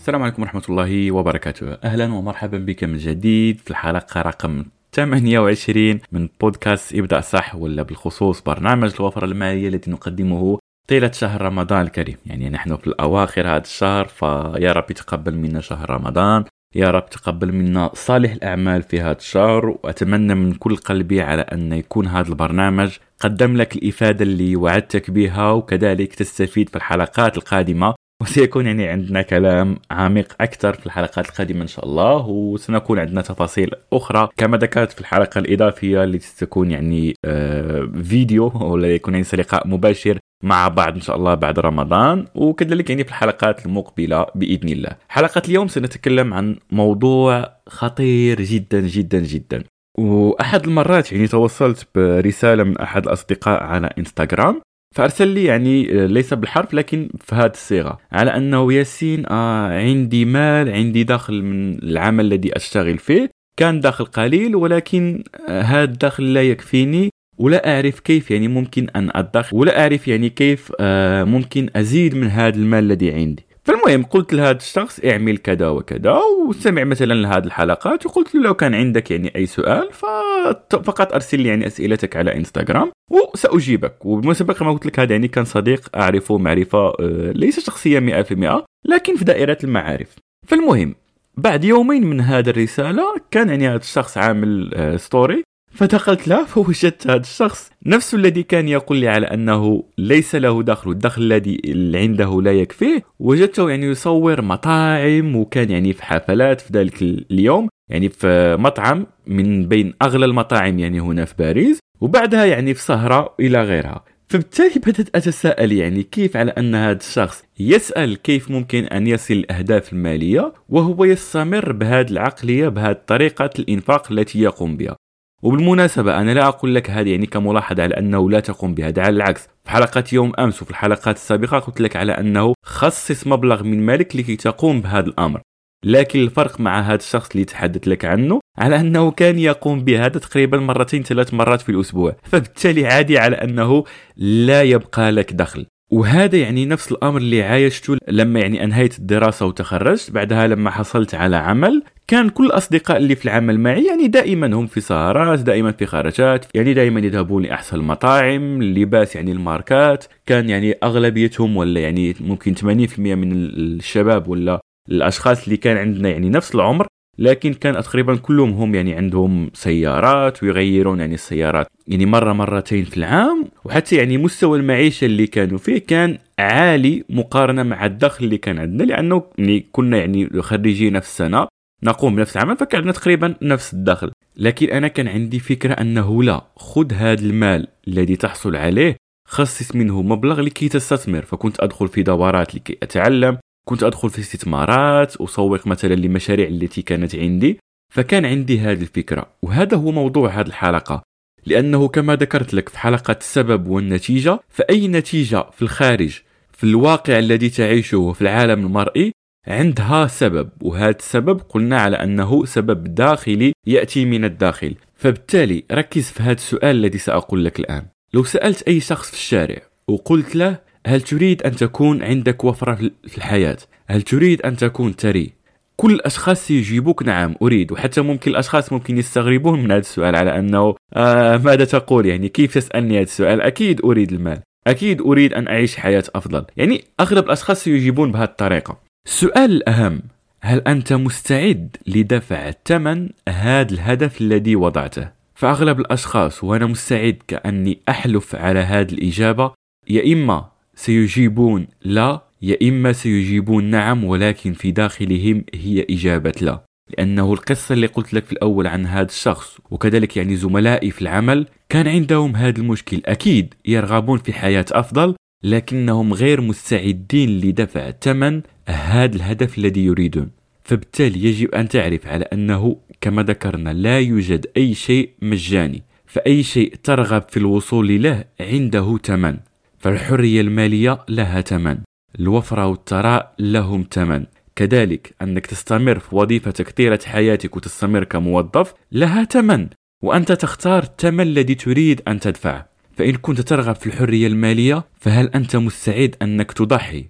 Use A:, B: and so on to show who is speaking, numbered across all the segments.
A: السلام عليكم ورحمة الله وبركاته. أهلا ومرحبا بك من جديد في الحلقة رقم 28 من بودكاست ابدأ صح ولا بالخصوص برنامج الوفرة المالية الذي نقدمه طيلة شهر رمضان الكريم. يعني نحن في الأواخر هذا الشهر فيا رب يتقبل منا شهر رمضان يا رب تقبل منا صالح الأعمال في هذا الشهر وأتمنى من كل قلبي على أن يكون هذا البرنامج قدم لك الإفادة اللي وعدتك بها وكذلك تستفيد في الحلقات القادمة. وسيكون يعني عندنا كلام عميق أكثر في الحلقات القادمة إن شاء الله وسنكون عندنا تفاصيل أخرى كما ذكرت في الحلقة الإضافية التي ستكون يعني آه فيديو ولا يكون يعني لقاء مباشر مع بعض إن شاء الله بعد رمضان وكذلك يعني في الحلقات المقبلة بإذن الله. حلقة اليوم سنتكلم عن موضوع خطير جدا جدا جدا. وأحد المرات يعني توصلت برسالة من أحد الأصدقاء على إنستغرام فأرسل لي يعني آه، ليس بالحرف لكن في هذه الصيغة. على أنه ياسين آه عندي مال عندي دخل من العمل الذي أشتغل فيه. كان دخل قليل ولكن آه هذا الدخل لا يكفيني ولا أعرف كيف يعني ممكن أن ادخر ولا أعرف يعني كيف آه ممكن أزيد من هذا المال الذي عندي. فالمهم قلت لهذا الشخص اعمل كذا وكذا وسمع مثلا لهذه الحلقات وقلت له لو كان عندك يعني أي سؤال فقط أرسل لي يعني أسئلتك على إنستغرام وسأجيبك. وبالمناسبه كما قلت لك هذا يعني كان صديق أعرفه معرفة آه، ليس شخصيه 100% لكن في دائرة المعارف. فالمهم بعد يومين من هذه الرسالة كان يعني هذا الشخص عامل story آه، فدخلت له فوجدت هذا الشخص. نفسه الذي كان يقول لي على أنه ليس له دخل الدخل الذي عنده لا يكفيه وجدته يعني يصور مطاعم وكان يعني في حفلات في ذلك اليوم يعني في مطعم من بين أغلى المطاعم يعني هنا في باريس وبعدها يعني في سهره إلى غيرها. فبالتالي بدأت أتساءل يعني كيف على أن هذا الشخص يسأل كيف ممكن أن يصل الأهداف المالية وهو يستمر بهذه العقلية بهذه طريقة الإنفاق التي يقوم بها. وبالمناسبة أنا لا أقول لك هذه يعني كملاحظة على أنه لا تقوم بها على العكس. في حلقة يوم أمس وفي الحلقات السابقة قلت لك على أنه خصص مبلغ من مالك لكي تقوم بهذا الأمر. لكن الفرق مع هذا الشخص اللي تحدث لك عنه على أنه كان يقوم بهذا تقريبا مرتين ثلاث مرات في الأسبوع. فبالتالي عادي على أنه لا يبقى لك دخل. وهذا يعني نفس الأمر اللي عايشته لما يعني أنهيت الدراسة وتخرجت. بعدها لما حصلت على عمل كان كل الأصدقاء اللي في العمل معي يعني دائما هم في سهرات دائما في خارجات يعني دائما يذهبون لأحسن المطاعم اللباس يعني الماركات. كان يعني أغلبيتهم ولا يعني ممكن 80% من الشباب ولا الأشخاص اللي كان عندنا يعني نفس العمر لكن كان تقريبا كلهم هم يعني عندهم سيارات ويغيرون يعني السيارات يعني مرة مرتين في العام. وحتى يعني مستوى المعيشة اللي كانوا فيه كان عالي مقارنة مع الدخل اللي كان عندنا لأنه يعني كنا يعني خريجي نفس السنة نقوم بنفس العمل فكان عندنا تقريبا نفس الدخل. لكن أنا كان عندي فكرة أنه لا خذ هذا المال الذي تحصل عليه خصص منه مبلغ لكي تستثمر. فكنت أدخل في دورات لكي أتعلم كنت أدخل في استثمارات أسوق مثلا لمشاريع التي كانت عندي فكان عندي هذه الفكرة. وهذا هو موضوع هذه الحلقة. لأنه كما ذكرت لك في حلقة السبب والنتيجة فأي نتيجة في الخارج في الواقع الذي تعيشه في العالم المرئي عندها سبب. وهذا السبب قلنا على أنه سبب داخلي يأتي من الداخل. فبالتالي ركز في هذا السؤال الذي سأقول لك الآن. لو سألت أي شخص في الشارع وقلت له هل تريد أن تكون عندك وفرة في الحياة؟ هل تريد أن تكون ثري؟ كل الأشخاص سيجيبوك نعم أريد وحتى ممكن الأشخاص ممكن يستغربون من هذا السؤال على أنه آه ماذا تقول يعني كيف تسألني هذا السؤال أكيد أريد المال أكيد أريد أن أعيش حياة أفضل يعني أغلب الأشخاص سيجيبون بهذه الطريقة السؤال الأهم هل أنت مستعد لدفع ثمن هذا الهدف الذي وضعته؟ فأغلب الأشخاص وأنا مستعد كأني أحلف على هذه الإجابة يا إما سيجيبون. لا يا إما سيجيبون نعم ولكن في داخلهم هي إجابة لا. لأنه القصة اللي قلت لك في الأول عن هذا الشخص وكذلك يعني زملائي في العمل كان عندهم هذا المشكل. أكيد يرغبون في حياة أفضل لكنهم غير مستعدين لدفع ثمن هذا الهدف الذي يريدون. فبالتالي يجب أن تعرف على أنه كما ذكرنا لا يوجد أي شيء مجاني فأي شيء ترغب في الوصول له عنده ثمن. فالحرية المالية لها ثمن الوفرة والثراء لهم ثمن كذلك أنك تستمر في وظيفتك طيلة حياتك وتستمر كموظف لها ثمن وأنت تختار الثمن الذي تريد أن تدفعه. فإن كنت ترغب في الحرية المالية فهل أنت مستعد أنك تضحي؟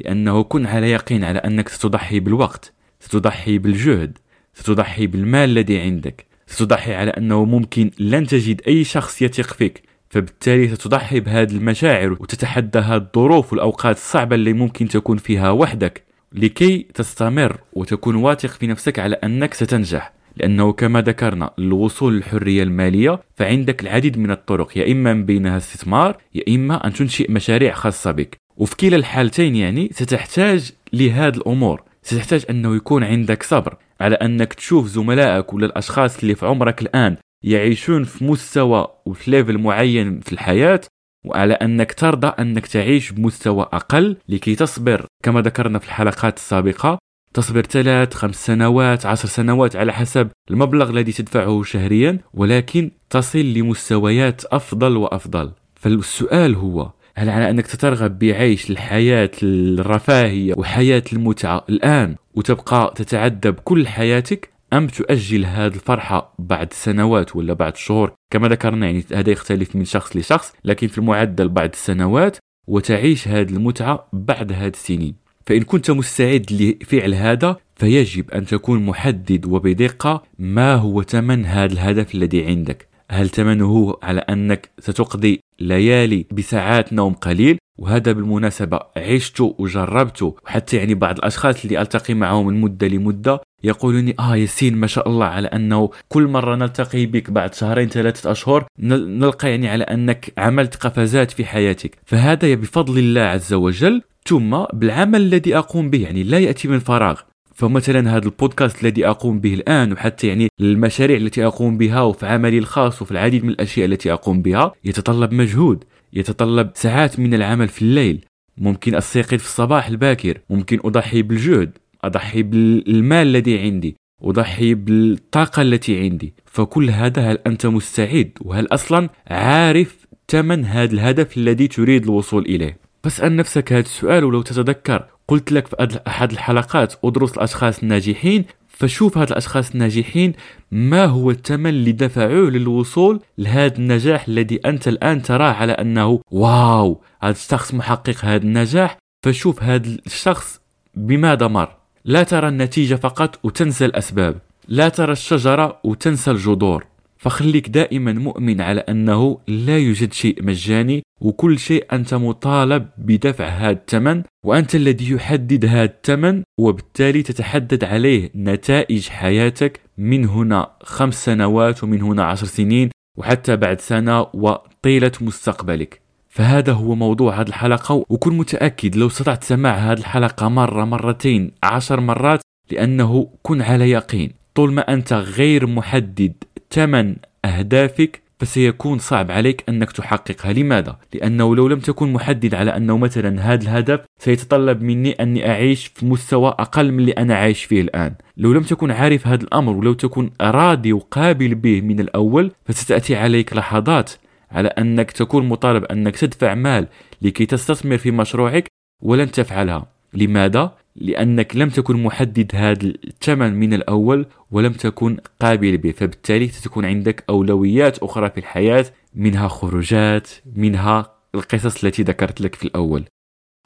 A: لأنه كن على يقين على أنك ستضحي بالوقت ستضحي بالجهد ستضحي بالمال الذي عندك ستضحي على أنه ممكن لن تجد أي شخص يثق فيك. فبالتالي ستضحي بهذه المشاعر وتتحدى هذه الظروف والأوقات الصعبة اللي ممكن تكون فيها وحدك لكي تستمر وتكون واثق في نفسك على أنك ستنجح. لأنه كما ذكرنا للوصول للحرية المالية فعندك العديد من الطرق يا إما من بينها استثمار يا إما أن تنشئ مشاريع خاصة بك. وفي كلا الحالتين يعني ستحتاج لهذه الأمور. ستحتاج أنه يكون عندك صبر على أنك تشوف زملائك ولا الأشخاص اللي في عمرك الآن يعيشون في مستوى وفي ليفل معين في الحياة وعلى أنك ترضى أنك تعيش بمستوى أقل لكي تصبر. كما ذكرنا في الحلقات السابقة تصبر ثلاث خمس سنوات عشر سنوات على حسب المبلغ الذي تدفعه شهريا ولكن تصل لمستويات أفضل وأفضل. فالسؤال هو هل على أنك تترغب بعيش الحياة الرفاهية وحياة المتعة الآن وتبقى تتعذب كل حياتك؟ أم تؤجل هذه الفرحة بعد سنوات ولا بعد شهور؟ كما ذكرنا يعني هذا يختلف من شخص لشخص لكن في المعدل بعد السنوات وتعيش هذه المتعة بعد هذه السنين. فإن كنت مستعد لفعل هذا فيجب أن تكون محدد وبدقة ما هو ثمن هذا الهدف الذي عندك. هل ثمنه على أنك ستقضي ليالي بساعات نوم قليل؟ وهذا بالمناسبة عشته وجربته وحتى يعني بعض الأشخاص اللي ألتقي معهم من مدة لمدة يقولون لي آه ياسين ما شاء الله على أنه كل مرة نلتقي بك بعد شهرين ثلاثة أشهر نلقى يعني على أنك عملت قفزات في حياتك. فهذا بفضل الله عز وجل ثم بالعمل الذي أقوم به يعني لا يأتي من فراغ. فمثلا هذا البودكاست الذي أقوم به الآن وحتى يعني المشاريع التي أقوم بها وفي عملي الخاص وفي العديد من الأشياء التي أقوم بها يتطلب مجهود يتطلب ساعات من العمل في الليل. ممكن أستيقظ في الصباح الباكر ممكن أضحي بالجهد. أضحي بالمال الذي عندي أضحي بالطاقة التي عندي. فكل هذا هل أنت مستعد؟ وهل أصلا عارف ثمن هذا الهدف الذي تريد الوصول إليه؟ فاسأل نفسك هذا السؤال ولو تتذكر. قلت لك في أحد الحلقات ادرس الأشخاص الناجحين فشوف هاد الأشخاص الناجحين ما هو الثمن اللي دفعوه للوصول لهذا النجاح الذي أنت الآن تراه على أنه واو هذا الشخص محقق هذا النجاح. فشوف هذا الشخص بماذا مر. لا ترى النتيجة فقط وتنسى الأسباب لا ترى الشجرة وتنسى الجذور فخليك دائما مؤمن على أنه لا يوجد شيء مجاني وكل شيء أنت مطالب بدفع هذا الثمن وأنت الذي يحدد هذا الثمن وبالتالي تتحدد عليه نتائج حياتك من هنا خمس سنوات ومن هنا عشر سنين وحتى بعد سنة وطيلة مستقبلك. فهذا هو موضوع هذه الحلقة وكن متأكد لو استطعت سماع هذه الحلقة مرة مرتين عشر مرات لأنه كن على يقين. طول ما أنت غير محدد ثمن أهدافك فسيكون صعب عليك أنك تحققها. لماذا؟ لأنه لو لم تكن محدد على أنه مثلا هذا الهدف سيتطلب مني أني أعيش في مستوى أقل من اللي أنا عايش فيه الآن. لو لم تكن عارف هذا الأمر ولو تكن راضي وقابل به من الأول فستأتي عليك لحظات على أنك تكون مطالب أنك تدفع مال لكي تستثمر في مشروعك ولن تفعلها لماذا؟ لأنك لم تكن محدد هذا الثمن من الأول ولم تكن قابل به فبالتالي ستكون عندك أولويات أخرى في الحياة منها خروجات منها القصص التي ذكرت لك في الأول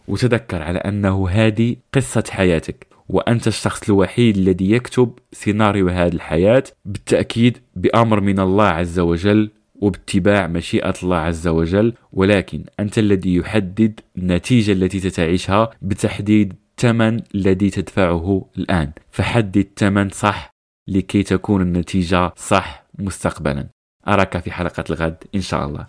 A: وتذكر على أنه هذه قصة حياتك وأنت الشخص الوحيد الذي يكتب سيناريو هذه الحياة بالتأكيد بأمر من الله عز وجل وباتباع مشيئة الله عز وجل ولكن أنت الذي يحدد النتيجة التي ستعيشها بتحديد الثمن الذي تدفعه الآن. فحدد الثمن صح لكي تكون النتيجة صح مستقبلا. أراك في حلقة الغد إن شاء الله.